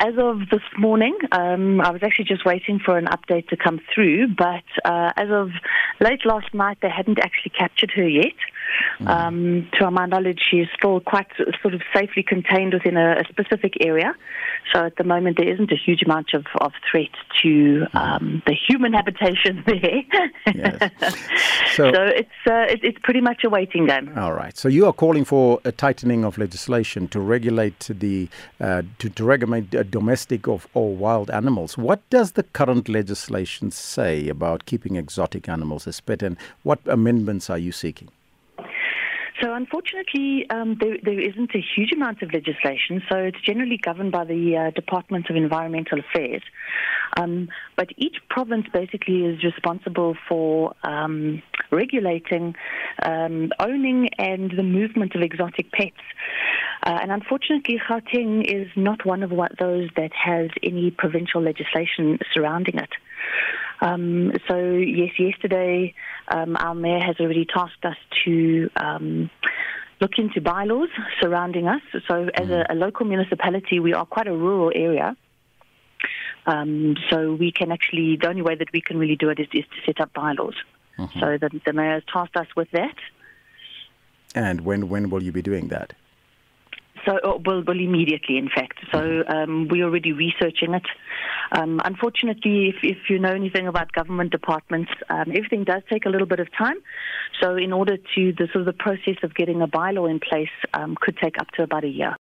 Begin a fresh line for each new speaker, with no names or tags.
as of this morning, um, I was actually just waiting for an update to come through, but uh, as of late last night, they hadn't actually captured her yet. Mm. Um, to my knowledge, she is still quite sort of safely contained within a, a, specific area. So at the moment, there isn't a huge amount of, of threat to um, the human habitation there. yes. so, so, it's, uh, it, it's pretty much a waiting game.
All right. So you are calling for a tightening of legislation to regulate the uh, to, to regulate uh, domestic of or wild animals. What does the current legislation say about keeping exotic animals as pet, and what amendments are you seeking?
So, unfortunately, um, there, there isn't a huge amount of legislation. So, it's generally governed by the uh, Department of Environmental Affairs. Um, but each province basically is responsible for um, regulating um, owning and the movement of exotic pets. Uh, and unfortunately, Gauteng is not one of those that has any provincial legislation surrounding it. Um, so, yes, yesterday um, our mayor has already tasked us to um, look into bylaws surrounding us. So, as a, a, local municipality, we are quite a rural area. Um, so, we can actually, the only way that we can really do it is, is to set up bylaws. Mm-hmm. So, the, the mayor has tasked us with that.
And when, when will you be doing that?
So, oh, well, well, immediately, in fact. So, mm-hmm. um, we're already researching it. Um, unfortunately, if, if, you know anything about government departments, um, everything does take a little bit of time. So, in order to the sort of the process of getting a bylaw in place um, could take up to about a year.